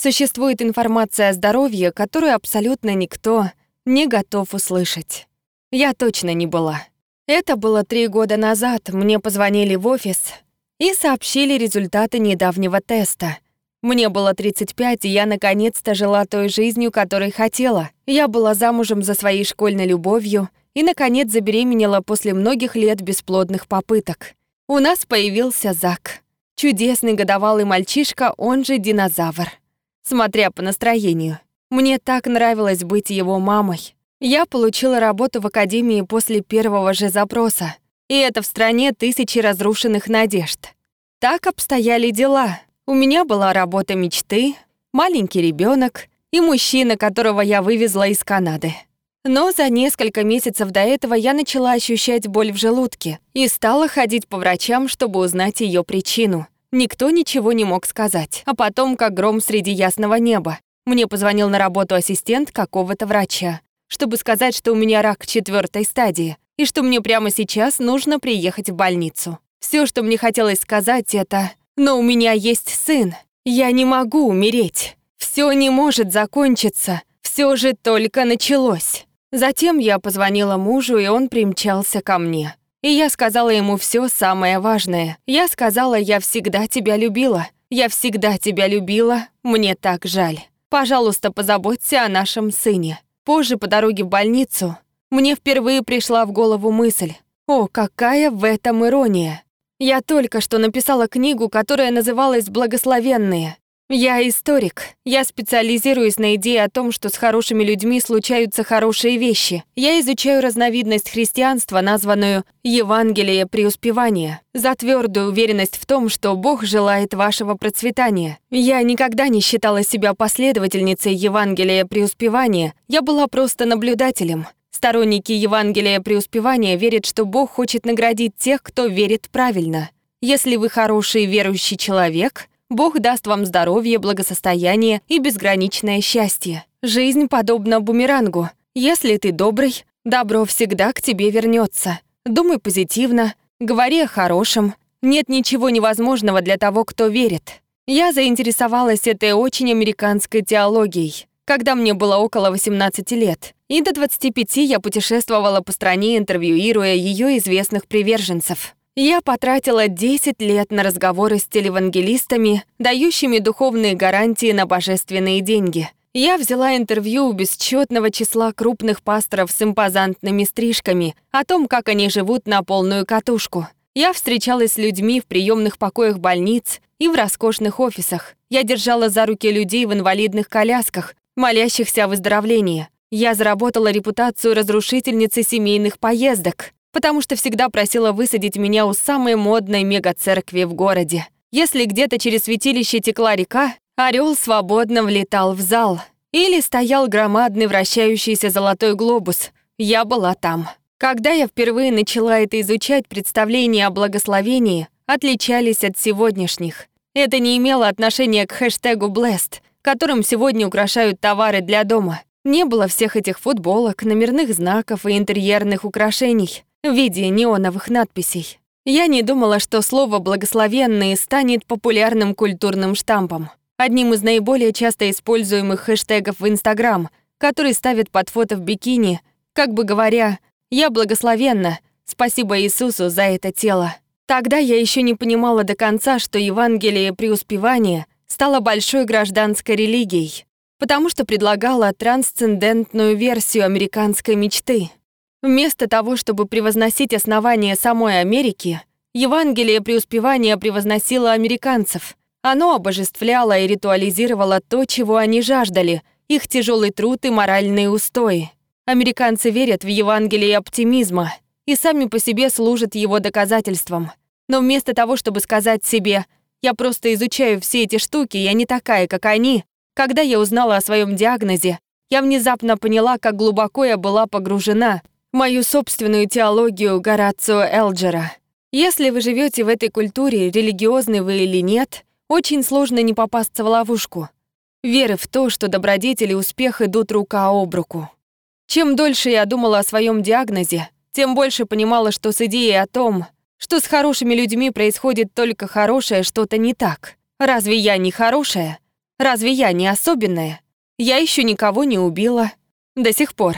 Существует информация о здоровье, которую абсолютно никто не готов услышать. Я точно не была. Это было три года назад. Мне позвонили в офис и сообщили результаты недавнего теста. Мне было 35, и я наконец-то жила той жизнью, которой хотела. Я была замужем за своей школьной любовью и, наконец, забеременела после многих лет бесплодных попыток. У нас появился Зак. Чудесный годовалый мальчишка, он же динозавр смотря по настроению. Мне так нравилось быть его мамой. Я получила работу в академии после первого же запроса. И это в стране тысячи разрушенных надежд. Так обстояли дела. У меня была работа мечты, маленький ребенок и мужчина, которого я вывезла из Канады. Но за несколько месяцев до этого я начала ощущать боль в желудке и стала ходить по врачам, чтобы узнать ее причину — Никто ничего не мог сказать. А потом, как гром среди ясного неба, мне позвонил на работу ассистент какого-то врача, чтобы сказать, что у меня рак четвертой стадии и что мне прямо сейчас нужно приехать в больницу. Все, что мне хотелось сказать, это «Но у меня есть сын. Я не могу умереть. Все не может закончиться. Все же только началось». Затем я позвонила мужу, и он примчался ко мне. И я сказала ему все самое важное. Я сказала, я всегда тебя любила. Я всегда тебя любила. Мне так жаль. Пожалуйста, позаботься о нашем сыне. Позже по дороге в больницу мне впервые пришла в голову мысль. О, какая в этом ирония. Я только что написала книгу, которая называлась «Благословенные». Я историк. Я специализируюсь на идее о том, что с хорошими людьми случаются хорошие вещи. Я изучаю разновидность христианства, названную «Евангелие преуспевания», за твердую уверенность в том, что Бог желает вашего процветания. Я никогда не считала себя последовательницей Евангелия преуспевания, я была просто наблюдателем. Сторонники Евангелия преуспевания верят, что Бог хочет наградить тех, кто верит правильно. Если вы хороший верующий человек — Бог даст вам здоровье, благосостояние и безграничное счастье. Жизнь подобна бумерангу. Если ты добрый, добро всегда к тебе вернется. Думай позитивно, говори о хорошем. Нет ничего невозможного для того, кто верит. Я заинтересовалась этой очень американской теологией, когда мне было около 18 лет. И до 25 я путешествовала по стране, интервьюируя ее известных приверженцев. Я потратила 10 лет на разговоры с телевангелистами, дающими духовные гарантии на божественные деньги. Я взяла интервью у бесчетного числа крупных пасторов с импозантными стрижками о том, как они живут на полную катушку. Я встречалась с людьми в приемных покоях больниц и в роскошных офисах. Я держала за руки людей в инвалидных колясках, молящихся о выздоровлении. Я заработала репутацию разрушительницы семейных поездок потому что всегда просила высадить меня у самой модной мега-церкви в городе. Если где-то через святилище текла река, орел свободно влетал в зал. Или стоял громадный вращающийся золотой глобус. Я была там. Когда я впервые начала это изучать, представления о благословении отличались от сегодняшних. Это не имело отношения к хэштегу «Blessed», которым сегодня украшают товары для дома. Не было всех этих футболок, номерных знаков и интерьерных украшений в виде неоновых надписей. Я не думала, что слово «благословенный» станет популярным культурным штампом. Одним из наиболее часто используемых хэштегов в Инстаграм, который ставит под фото в бикини, как бы говоря «Я благословенна, спасибо Иисусу за это тело». Тогда я еще не понимала до конца, что Евангелие преуспевания стало большой гражданской религией, потому что предлагала трансцендентную версию американской мечты. Вместо того, чтобы превозносить основание самой Америки, Евангелие преуспевания превозносило американцев. Оно обожествляло и ритуализировало то, чего они жаждали, их тяжелый труд и моральные устои. Американцы верят в Евангелие оптимизма и сами по себе служат его доказательством. Но вместо того, чтобы сказать себе «я просто изучаю все эти штуки, я не такая, как они», когда я узнала о своем диагнозе, я внезапно поняла, как глубоко я была погружена мою собственную теологию Горацио Элджера. Если вы живете в этой культуре, религиозны вы или нет, очень сложно не попасться в ловушку. Веры в то, что добродетели и успех идут рука об руку. Чем дольше я думала о своем диагнозе, тем больше понимала, что с идеей о том, что с хорошими людьми происходит только хорошее, что-то не так. Разве я не хорошая? Разве я не особенная? Я еще никого не убила. До сих пор.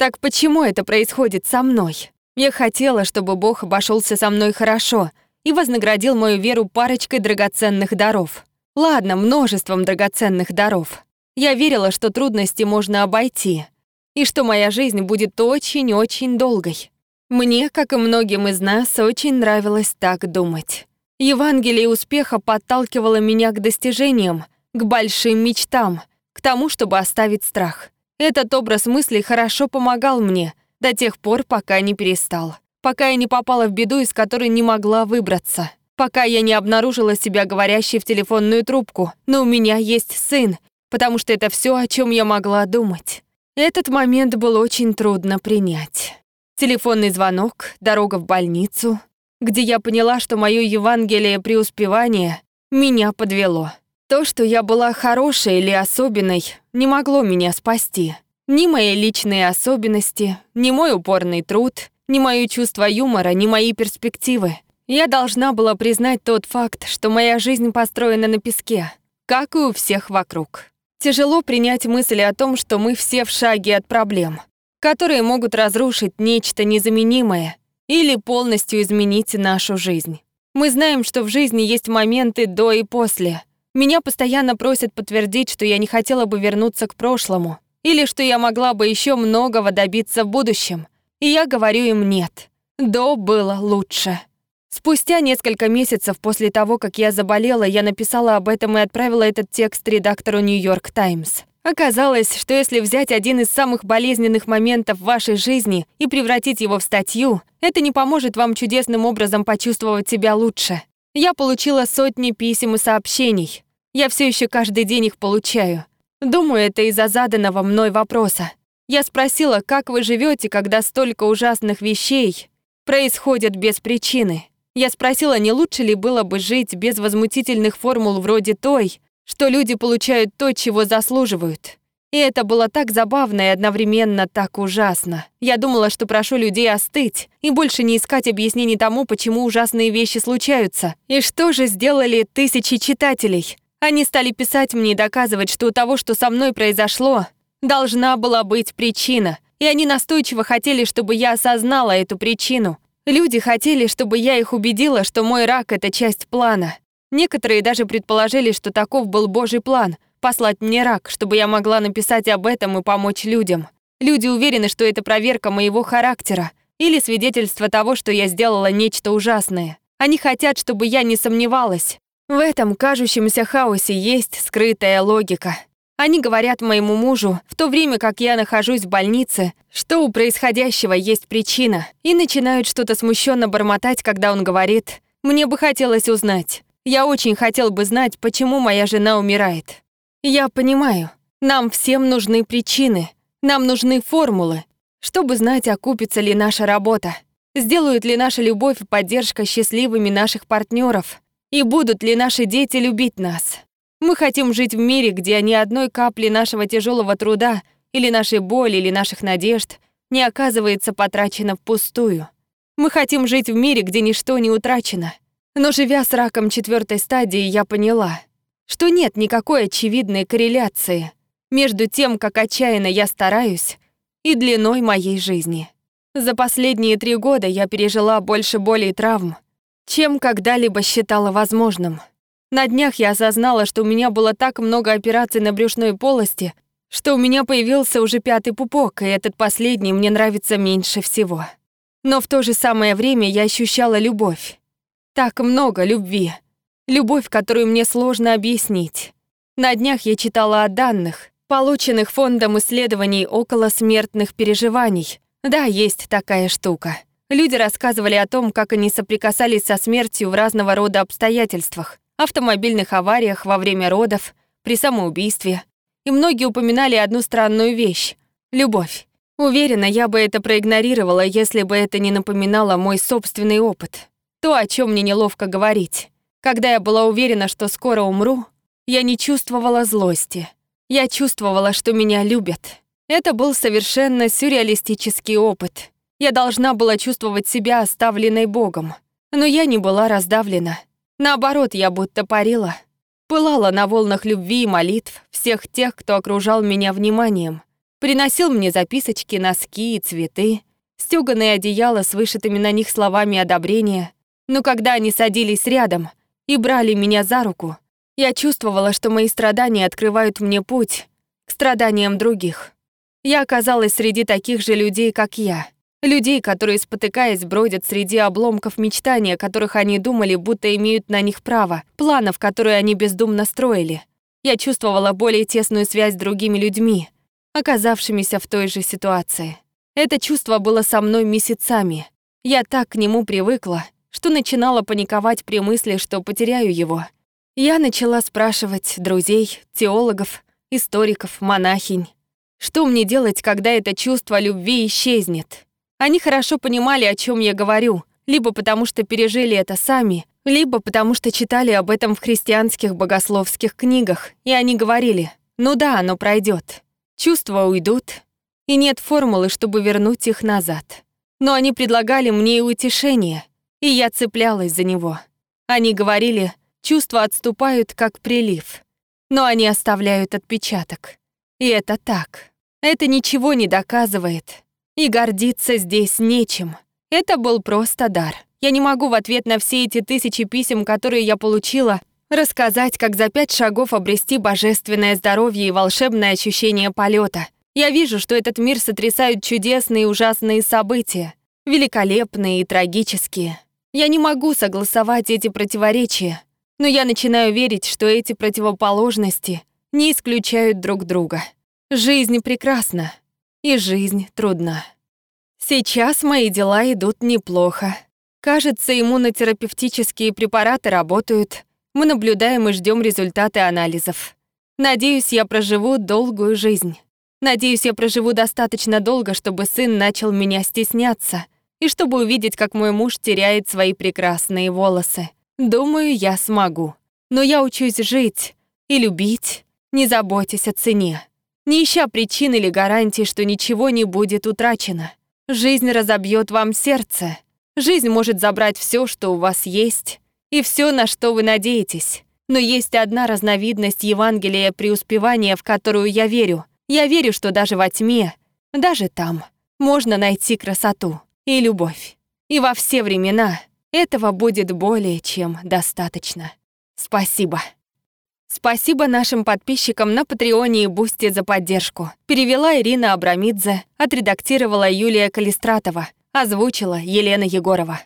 Так почему это происходит со мной? Я хотела, чтобы Бог обошелся со мной хорошо и вознаградил мою веру парочкой драгоценных даров. Ладно, множеством драгоценных даров. Я верила, что трудности можно обойти, и что моя жизнь будет очень-очень долгой. Мне, как и многим из нас, очень нравилось так думать. Евангелие успеха подталкивало меня к достижениям, к большим мечтам, к тому, чтобы оставить страх. Этот образ мыслей хорошо помогал мне до тех пор, пока не перестал. Пока я не попала в беду, из которой не могла выбраться. Пока я не обнаружила себя говорящей в телефонную трубку. Но у меня есть сын, потому что это все, о чем я могла думать. Этот момент был очень трудно принять. Телефонный звонок, дорога в больницу, где я поняла, что мое Евангелие преуспевания меня подвело. То, что я была хорошей или особенной, не могло меня спасти. Ни мои личные особенности, ни мой упорный труд, ни моё чувство юмора, ни мои перспективы. Я должна была признать тот факт, что моя жизнь построена на песке, как и у всех вокруг. Тяжело принять мысли о том, что мы все в шаге от проблем, которые могут разрушить нечто незаменимое или полностью изменить нашу жизнь. Мы знаем, что в жизни есть моменты до и после — меня постоянно просят подтвердить, что я не хотела бы вернуться к прошлому, или что я могла бы еще многого добиться в будущем. И я говорю им нет. До было лучше. Спустя несколько месяцев после того, как я заболела, я написала об этом и отправила этот текст редактору Нью-Йорк Таймс. Оказалось, что если взять один из самых болезненных моментов в вашей жизни и превратить его в статью, это не поможет вам чудесным образом почувствовать себя лучше. Я получила сотни писем и сообщений. Я все еще каждый день их получаю. Думаю, это из-за заданного мной вопроса. Я спросила, как вы живете, когда столько ужасных вещей происходят без причины. Я спросила, не лучше ли было бы жить без возмутительных формул вроде той, что люди получают то, чего заслуживают. И это было так забавно и одновременно так ужасно. Я думала, что прошу людей остыть и больше не искать объяснений тому, почему ужасные вещи случаются. И что же сделали тысячи читателей? Они стали писать мне и доказывать, что у того, что со мной произошло, должна была быть причина. И они настойчиво хотели, чтобы я осознала эту причину. Люди хотели, чтобы я их убедила, что мой рак — это часть плана. Некоторые даже предположили, что таков был Божий план — послать мне рак, чтобы я могла написать об этом и помочь людям. Люди уверены, что это проверка моего характера или свидетельство того, что я сделала нечто ужасное. Они хотят, чтобы я не сомневалась. В этом кажущемся хаосе есть скрытая логика. Они говорят моему мужу, в то время как я нахожусь в больнице, что у происходящего есть причина, и начинают что-то смущенно бормотать, когда он говорит «Мне бы хотелось узнать. Я очень хотел бы знать, почему моя жена умирает». Я понимаю, нам всем нужны причины, нам нужны формулы, чтобы знать, окупится ли наша работа, сделают ли наша любовь и поддержка счастливыми наших партнеров, и будут ли наши дети любить нас. Мы хотим жить в мире, где ни одной капли нашего тяжелого труда или нашей боли или наших надежд не оказывается потрачено впустую. Мы хотим жить в мире, где ничто не утрачено. Но живя с раком четвертой стадии, я поняла — что нет никакой очевидной корреляции между тем, как отчаянно я стараюсь, и длиной моей жизни. За последние три года я пережила больше боли и травм, чем когда-либо считала возможным. На днях я осознала, что у меня было так много операций на брюшной полости, что у меня появился уже пятый пупок, и этот последний мне нравится меньше всего. Но в то же самое время я ощущала любовь. Так много любви. Любовь, которую мне сложно объяснить. На днях я читала о данных, полученных фондом исследований около смертных переживаний. Да, есть такая штука. Люди рассказывали о том, как они соприкасались со смертью в разного рода обстоятельствах, автомобильных авариях во время родов, при самоубийстве. И многие упоминали одну странную вещь — любовь. Уверена, я бы это проигнорировала, если бы это не напоминало мой собственный опыт. То, о чем мне неловко говорить. Когда я была уверена, что скоро умру, я не чувствовала злости. Я чувствовала, что меня любят. Это был совершенно сюрреалистический опыт. Я должна была чувствовать себя оставленной Богом. Но я не была раздавлена. Наоборот, я будто парила. Пылала на волнах любви и молитв всех тех, кто окружал меня вниманием. Приносил мне записочки, носки и цветы, стёганые одеяла с вышитыми на них словами одобрения. Но когда они садились рядом и брали меня за руку, я чувствовала, что мои страдания открывают мне путь к страданиям других. Я оказалась среди таких же людей, как я. Людей, которые, спотыкаясь, бродят среди обломков мечтания, которых они думали, будто имеют на них право, планов, которые они бездумно строили. Я чувствовала более тесную связь с другими людьми, оказавшимися в той же ситуации. Это чувство было со мной месяцами. Я так к нему привыкла, что начинала паниковать при мысли, что потеряю его. Я начала спрашивать друзей, теологов, историков, монахинь. Что мне делать, когда это чувство любви исчезнет? Они хорошо понимали, о чем я говорю, либо потому что пережили это сами, либо потому что читали об этом в христианских богословских книгах, и они говорили, ну да, оно пройдет. Чувства уйдут, и нет формулы, чтобы вернуть их назад. Но они предлагали мне и утешение, и я цеплялась за него. Они говорили, чувства отступают, как прилив, но они оставляют отпечаток. И это так. Это ничего не доказывает, и гордиться здесь нечем. Это был просто дар. Я не могу в ответ на все эти тысячи писем, которые я получила, рассказать, как за пять шагов обрести божественное здоровье и волшебное ощущение полета. Я вижу, что этот мир сотрясают чудесные и ужасные события, великолепные и трагические. Я не могу согласовать эти противоречия, но я начинаю верить, что эти противоположности не исключают друг друга. Жизнь прекрасна, и жизнь трудна. Сейчас мои дела идут неплохо. Кажется, иммунотерапевтические препараты работают. Мы наблюдаем и ждем результаты анализов. Надеюсь, я проживу долгую жизнь. Надеюсь, я проживу достаточно долго, чтобы сын начал меня стесняться и чтобы увидеть, как мой муж теряет свои прекрасные волосы. Думаю, я смогу. Но я учусь жить и любить, не заботясь о цене не ища причин или гарантий, что ничего не будет утрачено. Жизнь разобьет вам сердце. Жизнь может забрать все, что у вас есть, и все, на что вы надеетесь. Но есть одна разновидность Евангелия преуспевания, в которую я верю. Я верю, что даже во тьме, даже там, можно найти красоту и любовь. И во все времена этого будет более чем достаточно. Спасибо. Спасибо нашим подписчикам на Patreon е и Boosty за поддержку. Перевела Ирина Абрамидзе, отредактировала Юлия Калистратова, озвучила Елена Егорова.